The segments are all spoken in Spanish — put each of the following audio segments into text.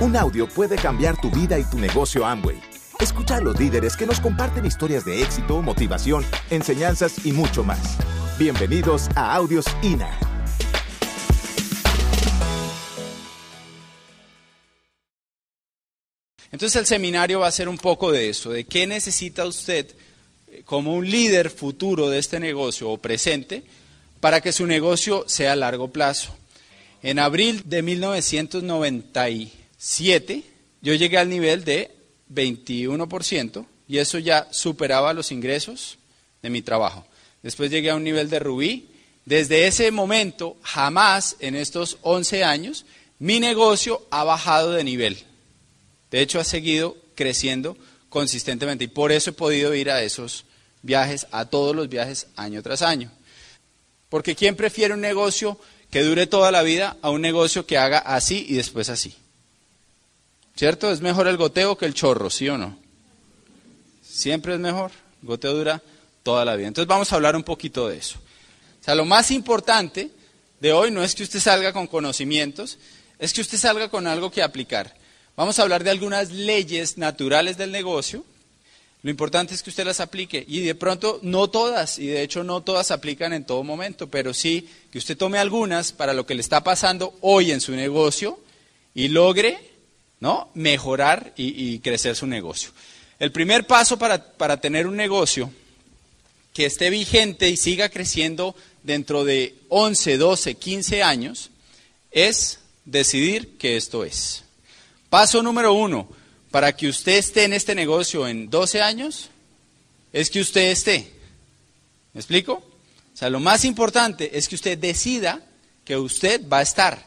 Un audio puede cambiar tu vida y tu negocio Amway. Escucha a los líderes que nos comparten historias de éxito, motivación, enseñanzas y mucho más. Bienvenidos a Audios INA. Entonces el seminario va a ser un poco de eso, de qué necesita usted eh, como un líder futuro de este negocio o presente para que su negocio sea a largo plazo. En abril de 1997 yo llegué al nivel de 21% y eso ya superaba los ingresos de mi trabajo. Después llegué a un nivel de rubí. Desde ese momento, jamás en estos 11 años, mi negocio ha bajado de nivel. De hecho, ha seguido creciendo consistentemente y por eso he podido ir a esos viajes, a todos los viajes año tras año. Porque ¿quién prefiere un negocio que dure toda la vida a un negocio que haga así y después así? ¿Cierto? Es mejor el goteo que el chorro, ¿sí o no? Siempre es mejor. El goteo dura toda la vida. Entonces vamos a hablar un poquito de eso. O sea, lo más importante de hoy no es que usted salga con conocimientos, es que usted salga con algo que aplicar. Vamos a hablar de algunas leyes naturales del negocio. Lo importante es que usted las aplique y de pronto no todas, y de hecho no todas aplican en todo momento, pero sí que usted tome algunas para lo que le está pasando hoy en su negocio y logre ¿no? mejorar y, crecer su negocio. El primer paso para, para tener un negocio que esté vigente y siga creciendo dentro de 11, 12, 15 años es decidir que esto es. Paso número uno, para que usted esté en este negocio en 12 años, es que usted esté. ¿Me explico? O sea, lo más importante es que usted decida que usted va a estar,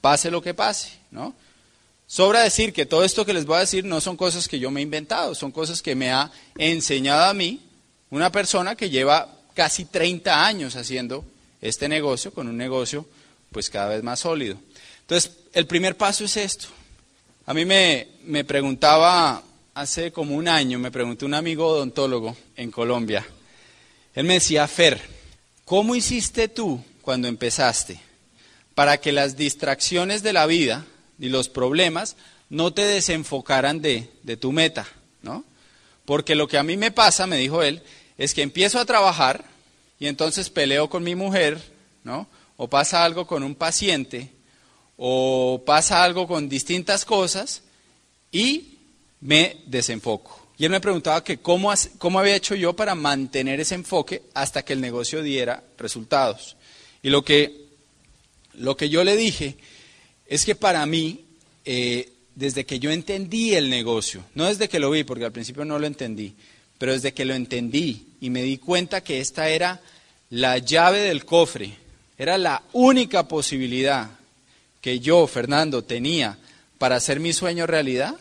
pase lo que pase, ¿no? Sobra decir que todo esto que les voy a decir no son cosas que yo me he inventado, son cosas que me ha enseñado a mí una persona que lleva casi 30 años haciendo este negocio, con un negocio pues cada vez más sólido. Entonces, el primer paso es esto, a mí me, me preguntaba hace como un año, me preguntó un amigo odontólogo en Colombia. Él me decía, Fer, ¿cómo hiciste tú cuando empezaste para que las distracciones de la vida y los problemas no te desenfocaran de, de tu meta? ¿no? Porque lo que a mí me pasa, me dijo él, es que empiezo a trabajar y entonces peleo con mi mujer, ¿no? O pasa algo con un paciente o pasa algo con distintas cosas y me desenfoco. Y él me preguntaba que cómo, cómo había hecho yo para mantener ese enfoque hasta que el negocio diera resultados. Y lo que, lo que yo le dije es que para mí, eh, desde que yo entendí el negocio, no desde que lo vi, porque al principio no lo entendí, pero desde que lo entendí y me di cuenta que esta era la llave del cofre, era la única posibilidad que yo, Fernando, tenía para hacer mi sueño realidad,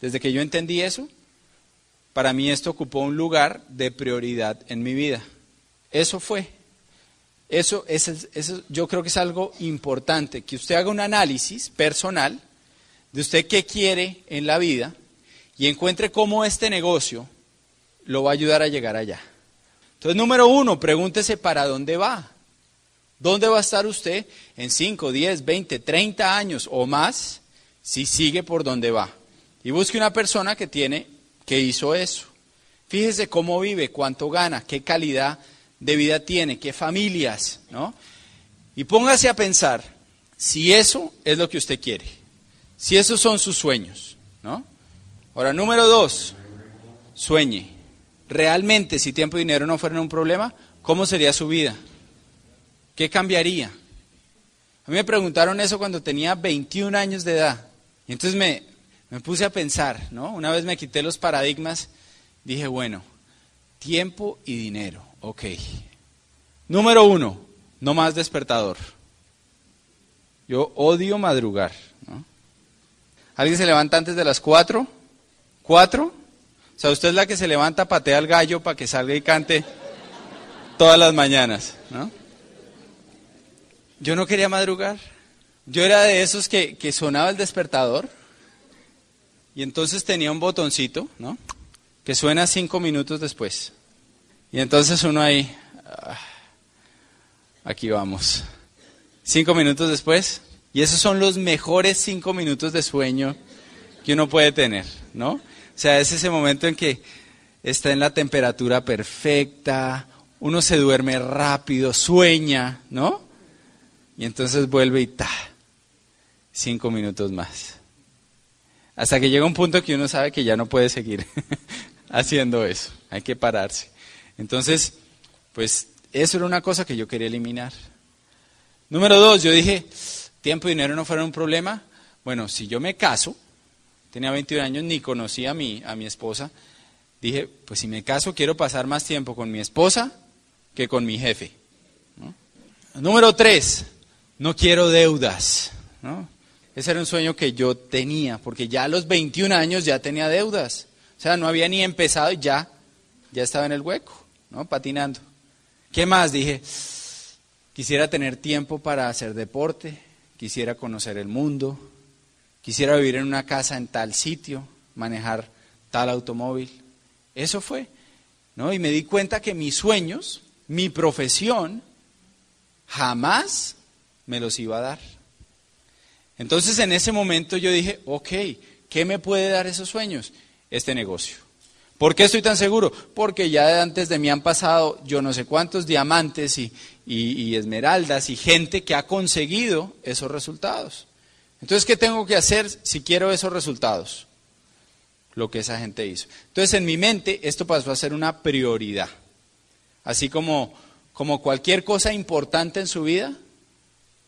desde que yo entendí eso, para mí esto ocupó un lugar de prioridad en mi vida. Eso fue. Eso, eso, yo creo que es algo importante, que usted haga un análisis personal de usted qué quiere en la vida y encuentre cómo este negocio lo va a ayudar a llegar allá. Entonces, número uno, pregúntese para dónde va. ¿Dónde va a estar usted en 5, 10, 20, 30 años o más si sigue por donde va? Y busque una persona que tiene, que hizo eso. Fíjese cómo vive, cuánto gana, qué calidad de vida tiene, qué familias, ¿no? Y póngase a pensar si eso es lo que usted quiere, si esos son sus sueños, ¿no? Ahora, número dos, sueñe. Realmente, si tiempo y dinero no fueran un problema, ¿cómo sería su vida? ¿Qué cambiaría? A mí me preguntaron eso cuando tenía 21 años de edad. Y entonces me, me puse a pensar, ¿no? Una vez me quité los paradigmas, dije, bueno, tiempo y dinero, ok. Número uno, no más despertador. Yo odio madrugar. ¿no? ¿Alguien se levanta antes de las cuatro? ¿Cuatro? O sea, usted es la que se levanta, patea al gallo para que salga y cante todas las mañanas, ¿no? Yo no quería madrugar. Yo era de esos que, sonaba el despertador y entonces tenía un botoncito, ¿no? Que suena cinco minutos después. Y entonces uno ahí, ah, aquí vamos. Cinco minutos después, Y esos son los mejores cinco minutos de sueño que uno puede tener, ¿no? O sea, es ese momento en que está en la temperatura perfecta, uno se duerme rápido, sueña, ¿no? Y entonces vuelve y ta, cinco minutos más. Hasta que llega un punto que uno sabe que ya no puede seguir haciendo eso, hay que pararse. Entonces, pues eso era una cosa que yo quería eliminar. Número dos, yo dije, tiempo y dinero no fueron un problema. Bueno, si yo me caso, tenía 21 años, ni conocía a mi, a mi esposa, dije, pues si me caso quiero pasar más tiempo con mi esposa que con mi jefe. Número tres, no quiero deudas. Ese era un sueño que yo tenía, porque ya a los 21 años ya tenía deudas. O sea, no había ni empezado y ya, ya estaba en el hueco, ¿no? patinando. ¿Qué más? Dije, quisiera tener tiempo para hacer deporte, quisiera conocer el mundo, quisiera vivir en una casa en tal sitio, manejar tal automóvil. Eso fue, ¿no? Y me di cuenta que mis sueños, mi profesión, jamás me los iba a dar. Entonces en ese momento yo dije, ok, ¿qué me puede dar esos sueños? Este negocio. ¿Por qué estoy tan seguro? Porque ya antes de mí han pasado yo no sé cuántos diamantes y, esmeraldas y gente que ha conseguido esos resultados. Entonces, ¿qué tengo que hacer si quiero esos resultados? Lo que esa gente hizo. Entonces, en mi mente, esto pasó a ser una prioridad. Así como, como cualquier cosa importante en su vida,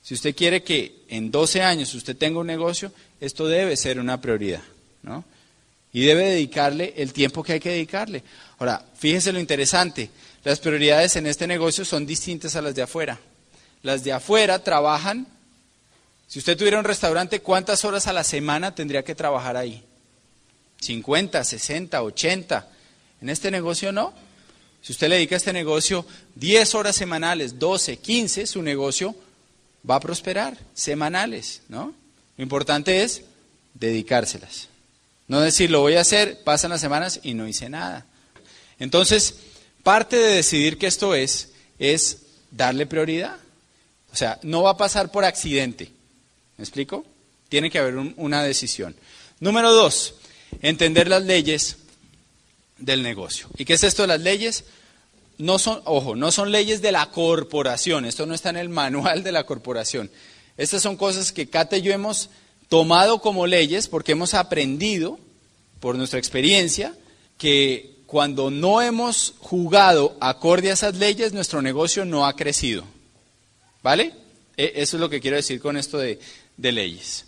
si usted quiere que en 12 años usted tenga un negocio, esto debe ser una prioridad, ¿no? Y debe dedicarle el tiempo que hay que dedicarle. Ahora, fíjese lo interesante, las prioridades en este negocio son distintas a las de afuera. Las de afuera trabajan, si usted tuviera un restaurante, ¿cuántas horas a la semana tendría que trabajar ahí? 50, 60, 80. En este negocio no. Si usted le dedica a este negocio 10 horas semanales, 12, 15, su negocio va a prosperar, semanales, ¿no? Lo importante es dedicárselas. No decir, lo voy a hacer, pasan las semanas y no hice nada. Entonces, parte de decidir que esto es, es darle prioridad. O sea, no va a pasar por accidente. ¿Me explico? Tiene que haber una decisión. Número dos, entender las leyes del negocio. ¿Y qué es esto de las leyes? no son, ojo, no son leyes de la corporación, esto no está en el manual de la corporación. Estas son cosas que Kate y yo hemos tomado como leyes porque hemos aprendido por nuestra experiencia que cuando no hemos jugado acorde a esas leyes, nuestro negocio no ha crecido. ¿Vale? E, eso es lo que quiero decir con esto de, de leyes.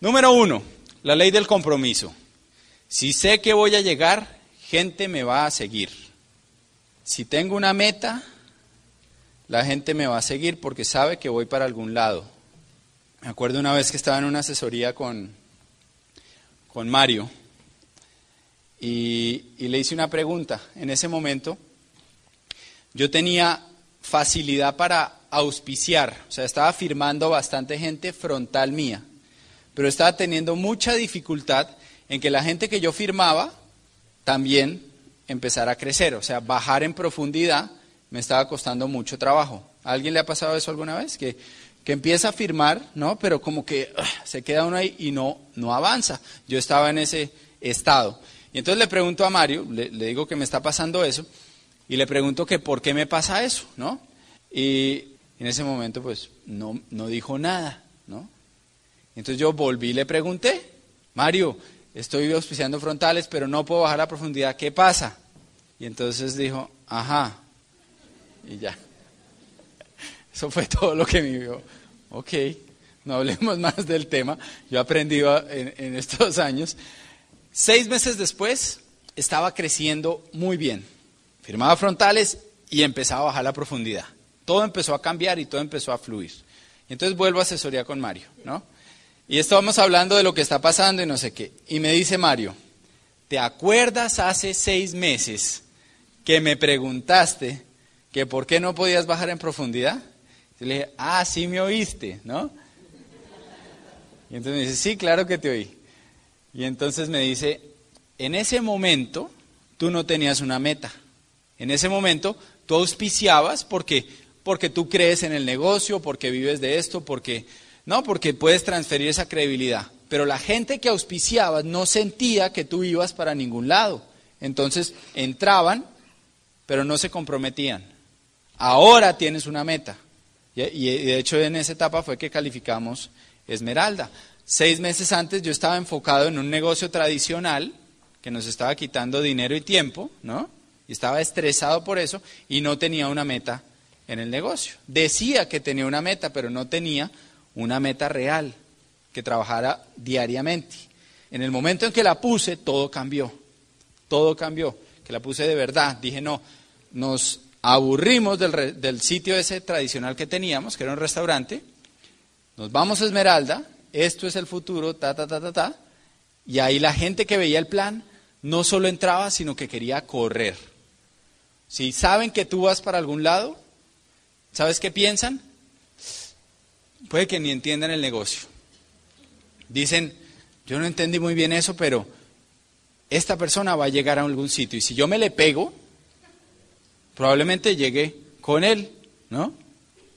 Número uno, la ley del compromiso. Si sé que voy a llegar, gente me va a seguir. Si tengo una meta, la gente me va a seguir porque sabe que voy para algún lado. Me acuerdo una vez que estaba en una asesoría con, con Mario y, le hice una pregunta. En ese momento yo tenía facilidad para auspiciar, o sea, estaba firmando bastante gente frontal mía, pero estaba teniendo mucha dificultad en que la gente que yo firmaba también empezar a crecer, o sea, bajar en profundidad me estaba costando mucho trabajo. ¿A alguien le ha pasado eso alguna vez? Que, que empieza a firmar, ¿no? Pero como que ah, se queda uno ahí y no, no avanza. Yo estaba en ese estado. Y entonces le pregunto a Mario, le, digo que me está pasando eso, y le pregunto que por qué me pasa eso, ¿no? Y en ese momento, pues, no, no dijo nada, ¿no? Entonces yo volví y le pregunté, Mario, estoy auspiciando frontales, pero no puedo bajar la profundidad, ¿qué pasa? Y entonces dijo, ajá, y ya. Eso fue todo lo que vio. Ok, no hablemos más del tema, yo he aprendido en, en estos años. Seis meses después estaba creciendo muy bien. Firmaba frontales y empezaba a bajar la profundidad. Todo empezó a cambiar y todo empezó a fluir. Entonces vuelvo a asesoría con Mario, ¿no? Y estábamos hablando de lo que está pasando y no sé qué. Y me dice Mario, ¿te acuerdas hace seis meses que me preguntaste que por qué no podías bajar en profundidad? Le dije, ah, sí me oíste, ¿no? Y entonces me dice, sí, claro que te oí. Y entonces me dice, en ese momento tú no tenías una meta. En ese momento tú auspiciabas porque, porque tú crees en el negocio, porque vives de esto, porque No, porque puedes transferir esa credibilidad. Pero la gente que auspiciaba no sentía que tú ibas para ningún lado. Entonces entraban, pero no se comprometían. Ahora tienes una meta. Y de hecho en esa etapa fue que calificamos Esmeralda. Seis meses antes yo estaba enfocado en un negocio tradicional que nos estaba quitando dinero y tiempo, ¿no? Y estaba estresado por eso y no tenía una meta en el negocio. Decía que tenía una meta, pero no tenía una meta real que trabajara diariamente. En el momento en que la puse, todo cambió. Todo cambió. Que la puse de verdad. Dije, no, nos aburrimos del, del sitio ese tradicional que teníamos, que era un restaurante. Nos vamos a Esmeralda, esto es el futuro, ta, ta, ta, ta, ta. Y ahí la gente que veía el plan no solo entraba, sino que quería correr. Si saben que tú vas para algún lado, ¿sabes qué piensan? Puede que ni entiendan el negocio. Dicen, yo no entendí muy bien eso, pero esta persona va a llegar a algún sitio y si yo me le pego, probablemente llegue con él, ¿no?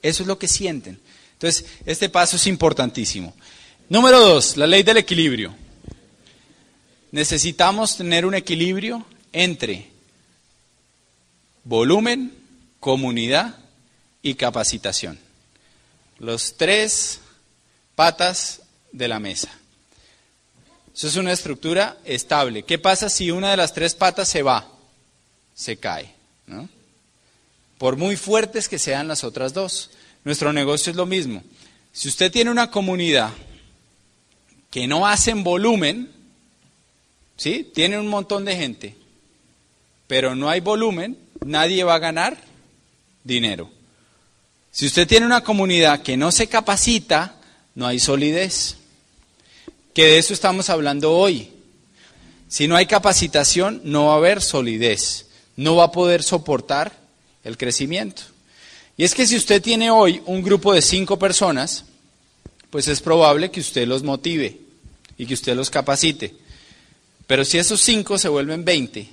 Eso es lo que sienten. Entonces, este paso es importantísimo. Número dos, la ley del equilibrio. Necesitamos tener un equilibrio entre volumen, comunidad y capacitación. Los tres patas de la mesa. Eso es una estructura estable. ¿Qué pasa si una de las tres patas se va? Se cae. Por muy fuertes que sean las otras dos. Nuestro negocio es lo mismo. Si usted tiene una comunidad que no hacen volumen, ¿sí? Tienen un montón de gente, pero no hay volumen, nadie va a ganar dinero. Si usted tiene una comunidad que no se capacita, no hay solidez. Que de eso estamos hablando hoy. Si no hay capacitación, no va a haber solidez. No va a poder soportar el crecimiento. Y es que si usted tiene hoy un grupo de cinco personas, pues es probable que usted los motive y que usted los capacite. Pero si esos cinco se vuelven 20,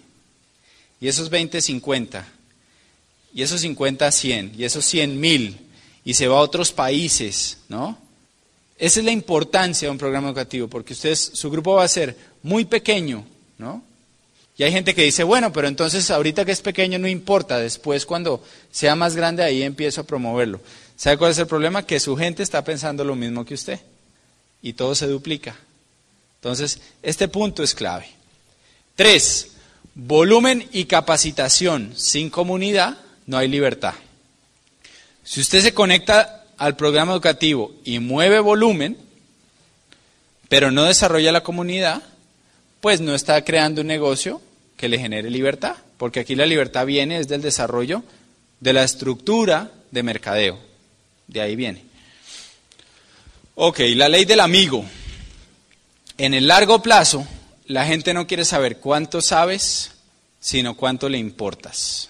y esos 20 50, y esos 50 100, y esos 100 mil, y se va a otros países, ¿no? Esa es la importancia de un programa educativo, porque usted, su grupo va a ser muy pequeño, ¿no? Y hay gente que dice, bueno, pero entonces ahorita que es pequeño no importa, después cuando sea más grande ahí empiezo a promoverlo. ¿Sabe cuál es el problema? Que su gente está pensando lo mismo que usted y todo se duplica. Entonces, este punto es clave. Tres, volumen y capacitación. Sin comunidad no hay libertad. Si usted se conecta al programa educativo y mueve volumen, pero no desarrolla la comunidad, pues no está creando un negocio que le genere libertad, porque aquí la libertad viene desde el desarrollo de la estructura de mercadeo. De ahí viene. Ok, la ley del amigo. En el largo plazo, la gente no quiere saber cuánto sabes, sino cuánto le importas.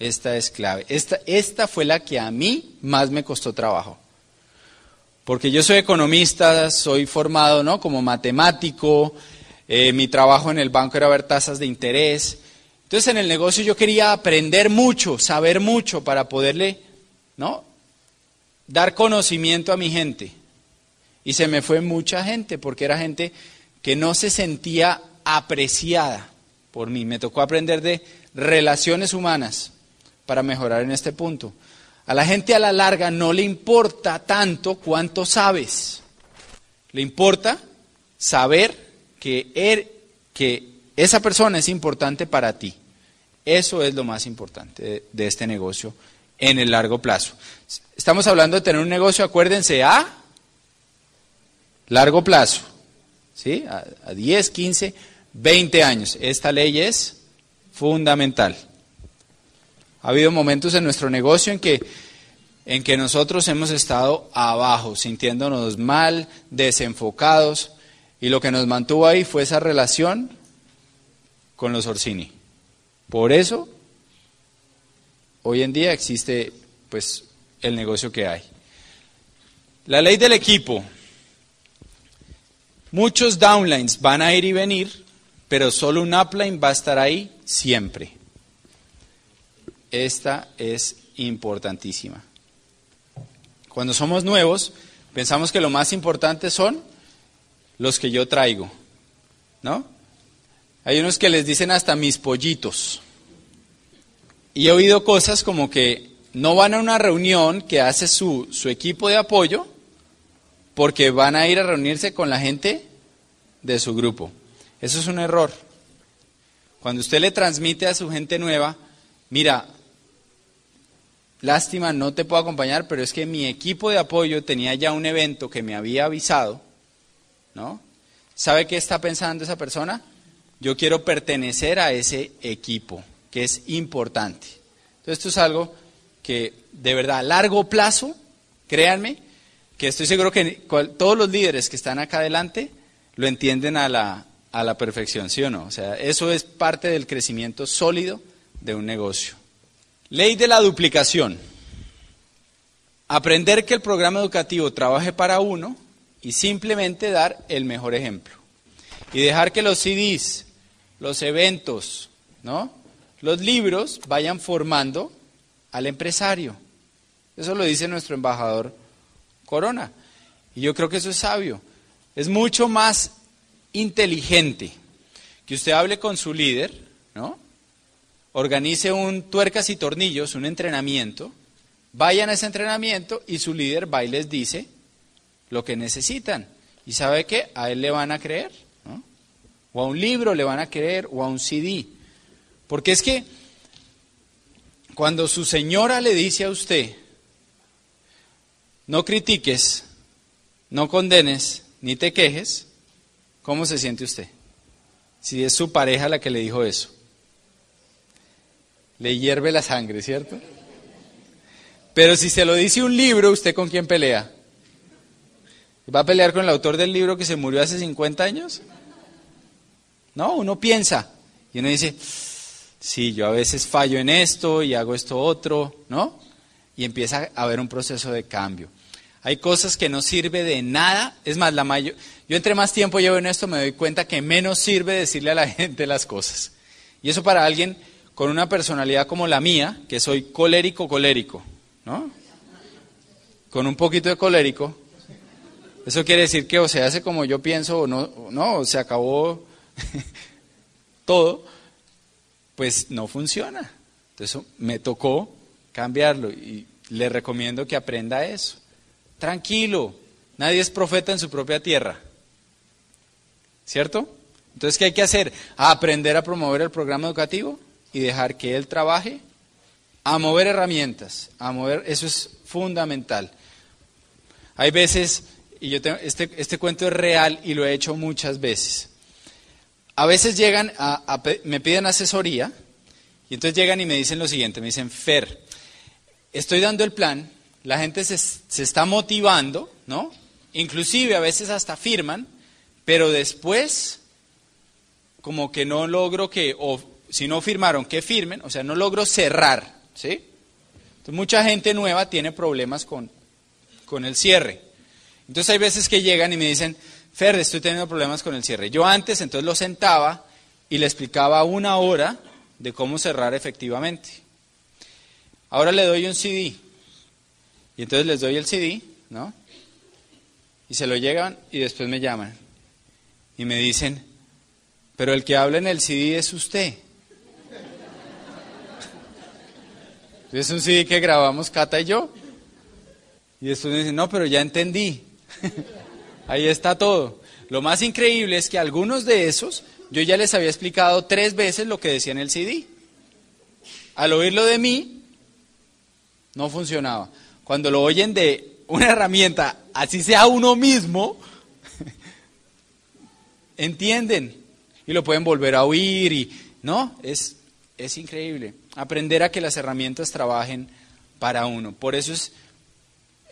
Esta es clave. Esta, esta fue la que a mí más me costó trabajo. Porque yo soy economista, soy formado ¿no? como matemático, eh, mi trabajo en el banco era ver tasas de interés. Entonces en el negocio yo quería aprender mucho, saber mucho para poderle ¿no? dar conocimiento a mi gente. Y se me fue mucha gente porque era gente que no se sentía apreciada por mí. Me tocó aprender de relaciones humanas para mejorar en este punto. A la gente a la larga no le importa tanto cuánto sabes. Le importa saber que, er, que esa persona es importante para ti. Eso es lo más importante de, este negocio en el largo plazo. Estamos hablando de tener un negocio, acuérdense, a largo plazo, ¿sí? A, 10, 15, 20 años. Esta ley es fundamental. Ha habido momentos en nuestro negocio en que, en que nosotros hemos estado abajo, sintiéndonos mal, desenfocados, y lo que nos mantuvo ahí fue esa relación con los Orsini. Por eso, hoy en día existe pues el negocio que hay. La ley del equipo. Muchos downlines van a ir y venir, pero solo un upline va a estar ahí siempre. Esta es importantísima. Cuando somos nuevos, Pensamos que lo más importante son los que yo traigo, ¿no? Hay unos que les dicen hasta mis pollitos. Y he oído cosas como que no van a una reunión que hace su, su equipo de apoyo porque van a ir a reunirse con la gente de su grupo. Eso es un error. Cuando usted le transmite a su gente nueva, mira, lástima, no te puedo acompañar, pero es que mi equipo de apoyo tenía ya un evento que me había avisado, ¿no? ¿Sabe qué está pensando esa persona? Yo quiero pertenecer a ese equipo, que es importante. Entonces, esto es algo que de verdad a largo plazo, créanme, que estoy seguro que todos los líderes que están acá adelante lo entienden a la, a la perfección, ¿sí o no? O sea, eso es parte del crecimiento sólido de un negocio. Ley de la duplicación. Aprender que el programa educativo trabaje para uno y simplemente dar el mejor ejemplo. Y dejar que los CDs, los eventos, ¿no? los libros vayan formando al empresario. Eso lo dice nuestro embajador Corona. Y yo creo que eso es sabio. Es mucho más inteligente que usted hable con su líder, ¿no? Organice un tuercas y tornillos, un entrenamiento, vayan a ese entrenamiento y su líder va y les dice lo que necesitan. ¿Y sabe qué? A él le van a creer. O a un libro le van a creer, o a un CD. Porque es que cuando su señora le dice a usted, no critiques, no condenes, ni te quejes, ¿cómo se siente usted? Si es su pareja la que le dijo eso. Le hierve la sangre, ¿cierto? Pero si se lo dice un libro, ¿usted con quién pelea? ¿Va a pelear con el autor del libro que se murió hace 50 años? No, uno piensa y uno dice, sí, yo a veces fallo en esto y hago esto otro, ¿no? y empieza a haber un proceso de cambio. Hay cosas que no sirve de nada, es más, la mayor, yo entre más tiempo llevo en esto me doy cuenta que menos sirve decirle a la gente las cosas. Y eso para alguien con una personalidad como la mía, que soy colérico, colérico, ¿no? Con un poquito de colérico, eso quiere decir que o se hace como yo pienso o no, no, se acabó todo, pues no funciona. Entonces me tocó cambiarlo y le recomiendo que aprenda eso. Tranquilo, nadie es profeta en su propia tierra. ¿Cierto? Entonces, ¿qué hay que hacer? aprender a promover el programa educativo y dejar que él trabaje, a mover herramientas, a mover, eso es fundamental. Hay veces, y yo tengo, este, este cuento es real y lo he hecho muchas veces. A veces llegan, a, me piden asesoría, y entonces llegan y me dicen lo siguiente, me dicen, Fer, estoy dando el plan, la gente se, está motivando, ¿no? Inclusive a veces hasta firman, pero después como que no logro que, o si no firmaron, que firmen, o sea, no logro cerrar, ¿sí? Entonces mucha gente nueva tiene problemas con, con el cierre. Entonces hay veces que llegan y me dicen, Fer, estoy teniendo problemas con el cierre. Yo antes entonces lo sentaba y le explicaba una hora de cómo cerrar efectivamente. Ahora le doy un CD. Y entonces les doy el CD, ¿no? Y se lo llegan y después me llaman. Y me dicen, pero el que habla en el CD es usted. Es un CD que grabamos Cata y yo. Y después me dicen, no, pero ya entendí. Ahí está todo. Lo más increíble es que algunos de esos, yo ya les había explicado tres veces lo que decía en el CD. Al oírlo de mí, no funcionaba. Cuando lo oyen de una herramienta, así sea uno mismo, entienden y lo pueden volver a oír y no, es, es increíble. Aprender a que las herramientas trabajen para uno. Por eso es,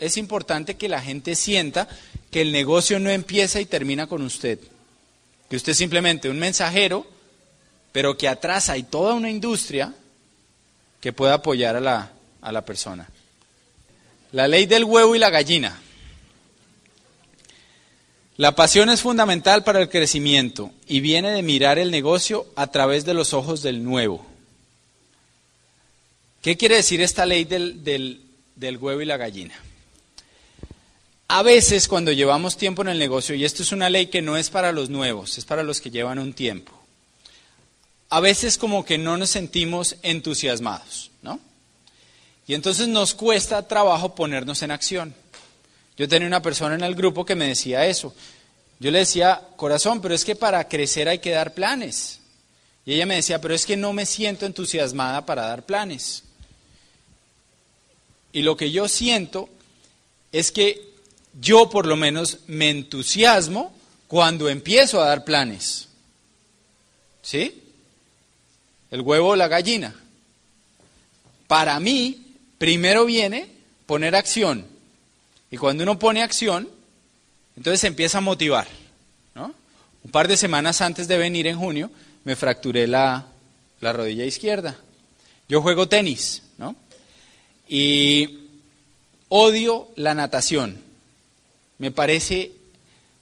es importante que la gente sienta que el negocio no empieza y termina con usted. Que usted es simplemente un mensajero, pero que atrás hay toda una industria que pueda apoyar a la, a la persona. La ley del huevo y la gallina. La pasión es fundamental para el crecimiento y viene de mirar el negocio a través de los ojos del nuevo. ¿Qué quiere decir esta ley del, del, del huevo y la gallina? A veces cuando llevamos tiempo en el negocio, y esto es una ley que no es para los nuevos, es para los que llevan un tiempo, a veces como que no nos sentimos entusiasmados, ¿no? Y entonces nos cuesta trabajo ponernos en acción. Yo tenía una persona en el grupo que me decía eso. Yo le decía, corazón, pero es que para crecer hay que dar planes. Y ella me decía, pero es que no me siento entusiasmada para dar planes. Y lo que yo siento es que yo por lo menos me entusiasmo cuando empiezo a dar planes. ¿Sí? El huevo o la gallina. Para mí, primero viene poner acción. Y cuando uno pone acción, entonces se empieza a motivar. Un par de semanas antes de venir en junio, me fracturé la, la rodilla izquierda. Yo juego tenis, ¿no? Y odio la natación. Me parece,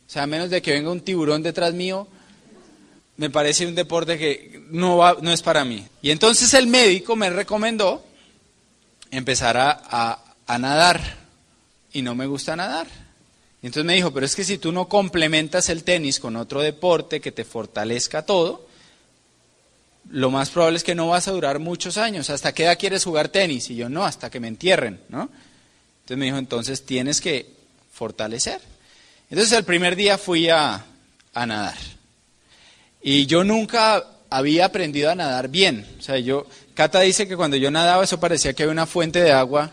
o sea, a menos de que venga un tiburón detrás mío, me parece un deporte que no, va, no es para mí. Y entonces el médico me recomendó empezar a, a nadar. Y no me gusta nadar. Entonces me dijo, pero es que si tú no complementas el tenis con otro deporte que te fortalezca todo, lo más probable es que no vas a durar muchos años. ¿Hasta qué edad quieres jugar tenis? Y yo, no, hasta que me entierren, ¿no? Entonces me dijo, entonces tienes que fortalecer. Entonces el primer día fui a, a nadar. Y yo nunca había aprendido a nadar bien. O sea, yo, Cata dice que cuando yo nadaba eso parecía que había una fuente de agua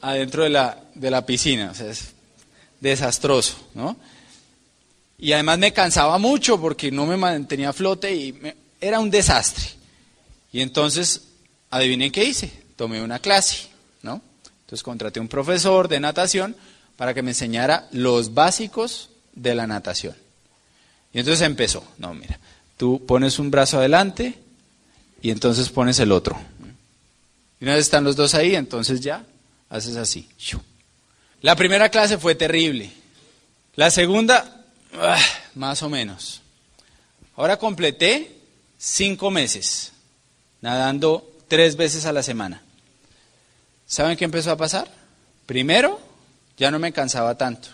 adentro de la, de la piscina. O sea, es desastroso, ¿no? Y además me cansaba mucho porque no me mantenía a flote y me, era un desastre. Y entonces, adivinen qué hice, tomé una clase, ¿no? Entonces contraté un profesor de natación para que me enseñara los básicos de la natación. Y entonces empezó, no, mira, tú pones un brazo adelante y entonces pones el otro. Y una vez están los dos ahí, entonces ya haces así. La primera clase fue terrible. La segunda, ah, más o menos. Ahora completé cinco meses, nadando tres veces a la semana. ¿Saben qué empezó a pasar? Primero, ya no me cansaba tanto.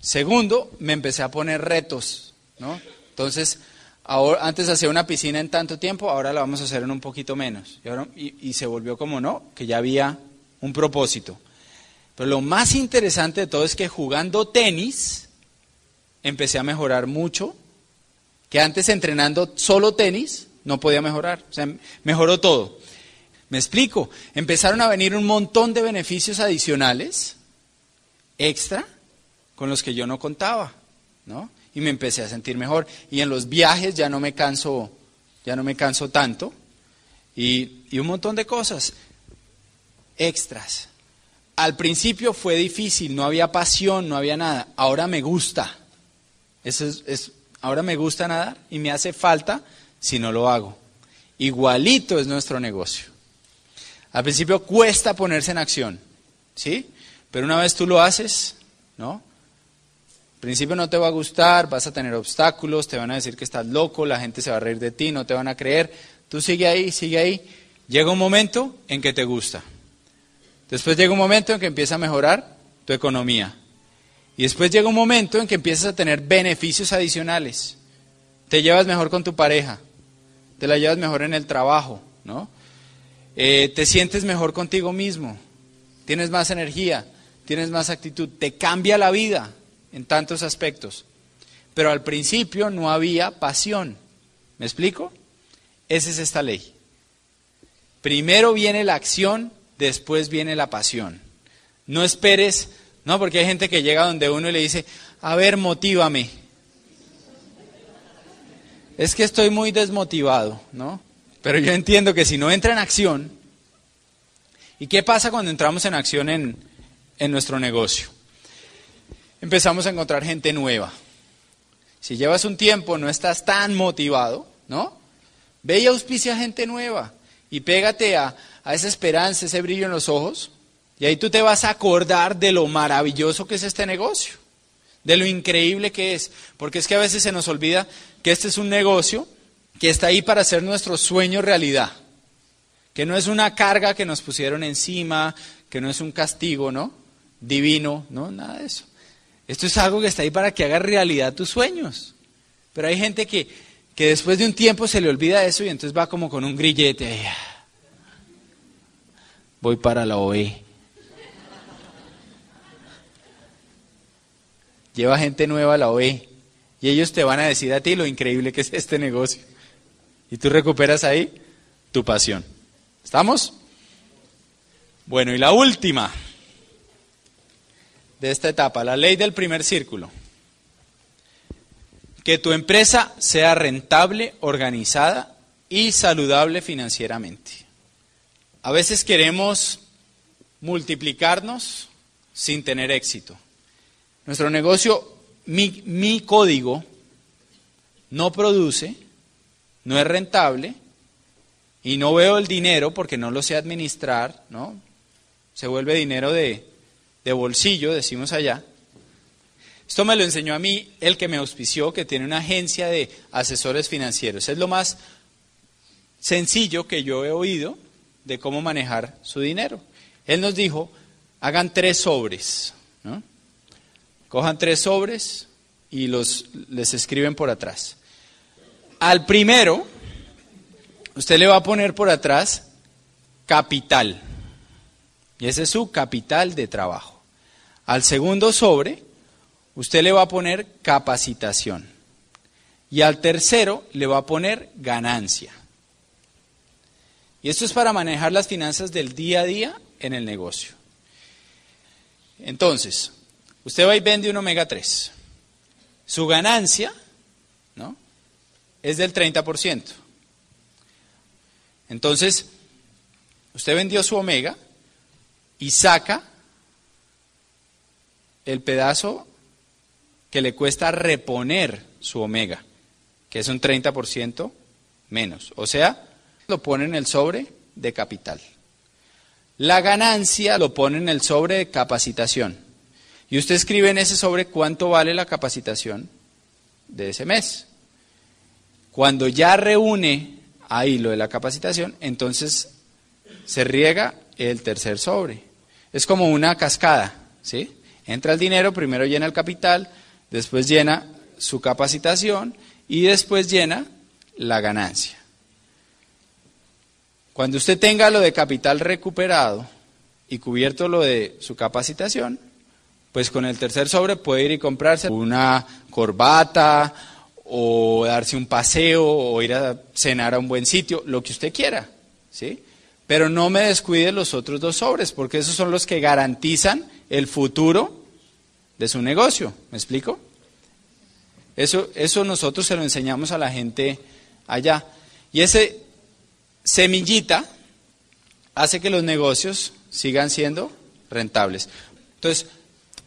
Segundo, me empecé a poner retos, ¿no? Entonces, ahora, antes hacía una piscina en tanto tiempo, ahora la vamos a hacer en un poquito menos. Y, y se volvió como no, que ya había un propósito. Pero lo más interesante de todo es que jugando tenis, empecé a mejorar mucho, que antes entrenando solo tenis, no podía mejorar. O sea, mejoró todo. Me explico. Empezaron a venir un montón de beneficios adicionales, extra, con los que yo no contaba, ¿no? Y me empecé a sentir mejor. Y en los viajes ya no me canso, ya no me canso tanto. Y, y un montón de cosas extras. Al principio fue difícil, no había pasión, no había nada. Ahora me gusta. Eso es, es, ahora me gusta nadar y me hace falta si no lo hago. Igualito es nuestro negocio. Al principio cuesta ponerse en acción, ¿sí? Pero una vez tú lo haces, ¿no? Al principio no te va a gustar, vas a tener obstáculos, te van a decir que estás loco, la gente se va a reír de ti, no te van a creer. Tú sigue ahí, sigue ahí. Llega un momento en que te gusta. Después llega un momento en que empieza a mejorar tu economía. Y después llega un momento en que empiezas a tener beneficios adicionales. Te llevas mejor con tu pareja, te la llevas mejor en el trabajo, ¿no? Eh, te sientes mejor contigo mismo, tienes más energía, tienes más actitud, te cambia la vida en tantos aspectos. Pero al principio no había pasión. ¿Me explico? Esa es esta ley. Primero viene la acción, después viene la pasión. No esperes, no, porque hay gente que llega donde uno y le dice, a ver, motívame es que estoy muy desmotivado, ¿no? Pero yo entiendo que si no entra en acción, ¿y qué pasa cuando entramos en acción en, en nuestro negocio? Empezamos a encontrar gente nueva. Si llevas un tiempo, no estás tan motivado, ¿no? Ve y auspicia gente nueva y pégate a, a esa esperanza, ese brillo en los ojos, y ahí tú te vas a acordar de lo maravilloso que es este negocio, de lo increíble que es, porque es que a veces se nos olvida que este es un negocio que está ahí para hacer nuestro sueño realidad, que no es una carga que nos pusieron encima, que no es un castigo, ¿no? Divino, no, nada de eso. Esto es algo que está ahí para que haga realidad tus sueños. Pero hay gente que, que después de un tiempo se le olvida eso y entonces va como con un grillete. Voy para la OE. Lleva gente nueva a la OE y ellos te van a decir a ti lo increíble que es este negocio. Y tú recuperas ahí tu pasión. ¿Estamos? Bueno, y la última de esta etapa, la ley del primer círculo. Que tu empresa sea rentable, organizada y saludable financieramente. A veces queremos multiplicarnos sin tener éxito. Nuestro negocio, mi, mi código, no produce, no es rentable y no veo el dinero porque no lo sé administrar, ¿no? Se vuelve dinero de, de bolsillo, decimos allá. Esto me lo enseñó a mí el que me auspició, que tiene una agencia de asesores financieros. Es lo más sencillo que yo he oído de cómo manejar su dinero. Él nos dijo, hagan tres sobres, ¿no? cojan tres sobres y los, les escriben por atrás. Al primero, usted le va a poner por atrás capital. Y ese es su capital de trabajo. Al segundo sobre, usted le va a poner capacitación. Y al tercero le va a poner ganancia. Y esto es para manejar las finanzas del día a día en el negocio. Entonces, usted va y vende un omega 3. Su ganancia ¿no? es del 30%. Entonces, usted vendió su omega y saca el pedazo que le cuesta reponer su omega, que es un 30% menos. O sea, lo pone en el sobre de capital. La ganancia lo pone en el sobre de capacitación. Y usted escribe en ese sobre cuánto vale la capacitación de ese mes. Cuando ya reúne ahí lo de la capacitación, entonces se riega el tercer sobre. Es como una cascada, ¿sí? Entra el dinero, primero llena el capital, después llena su capacitación y después llena la ganancia. Cuando usted tenga lo de capital recuperado y cubierto lo de su capacitación, pues con el tercer sobre puede ir y comprarse una corbata o darse un paseo o ir a cenar a un buen sitio, lo que usted quiera, ¿sí? Pero no me descuide los otros dos sobres, porque esos son los que garantizan el futuro de su negocio. ¿Me explico? Eso, eso nosotros se lo enseñamos a la gente allá. Y ese semillita hace que los negocios sigan siendo rentables. Entonces,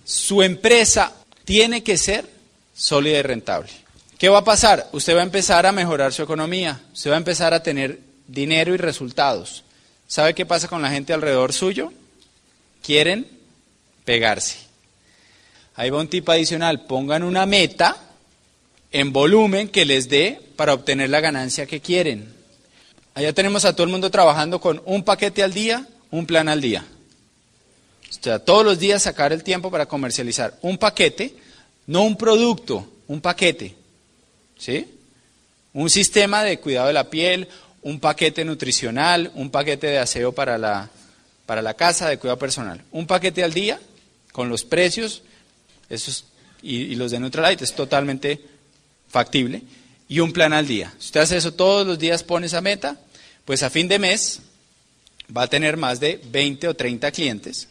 su empresa tiene que ser sólida y rentable. ¿Qué va a pasar? Usted va a empezar a mejorar su economía, usted va a empezar a tener dinero y resultados. ¿Sabe qué pasa con la gente alrededor suyo? Quieren pegarse. Ahí va un tip adicional, pongan una meta en volumen que les dé para obtener la ganancia que quieren. Allá tenemos a todo el mundo trabajando con un paquete al día, un plan al día. O sea, todos los días sacar el tiempo para comercializar un paquete, no un producto, un paquete. ¿Sí? Un sistema de cuidado de la piel, un paquete nutricional, un paquete de aseo para la, para la casa, de cuidado personal. Un paquete al día con los precios y, los de Neutralite es totalmente factible. Y un plan al día. Si usted hace eso todos los días, pone esa meta, pues a fin de mes va a tener más de 20 o 30 clientes.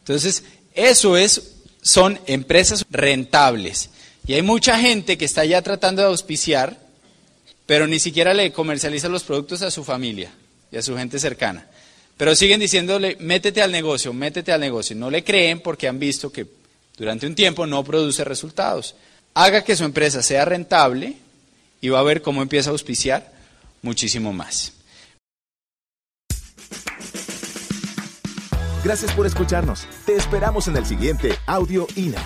Entonces, eso es, son empresas rentables. Y hay mucha gente que está ya tratando de auspiciar, pero ni siquiera le comercializa los productos a su familia y a su gente cercana. Pero siguen diciéndole, métete al negocio, métete al negocio. No le creen porque han visto que durante un tiempo no produce resultados. Haga que su empresa sea rentable y va a ver cómo empieza a auspiciar muchísimo más. Gracias por escucharnos. Te esperamos en el siguiente Audio INA.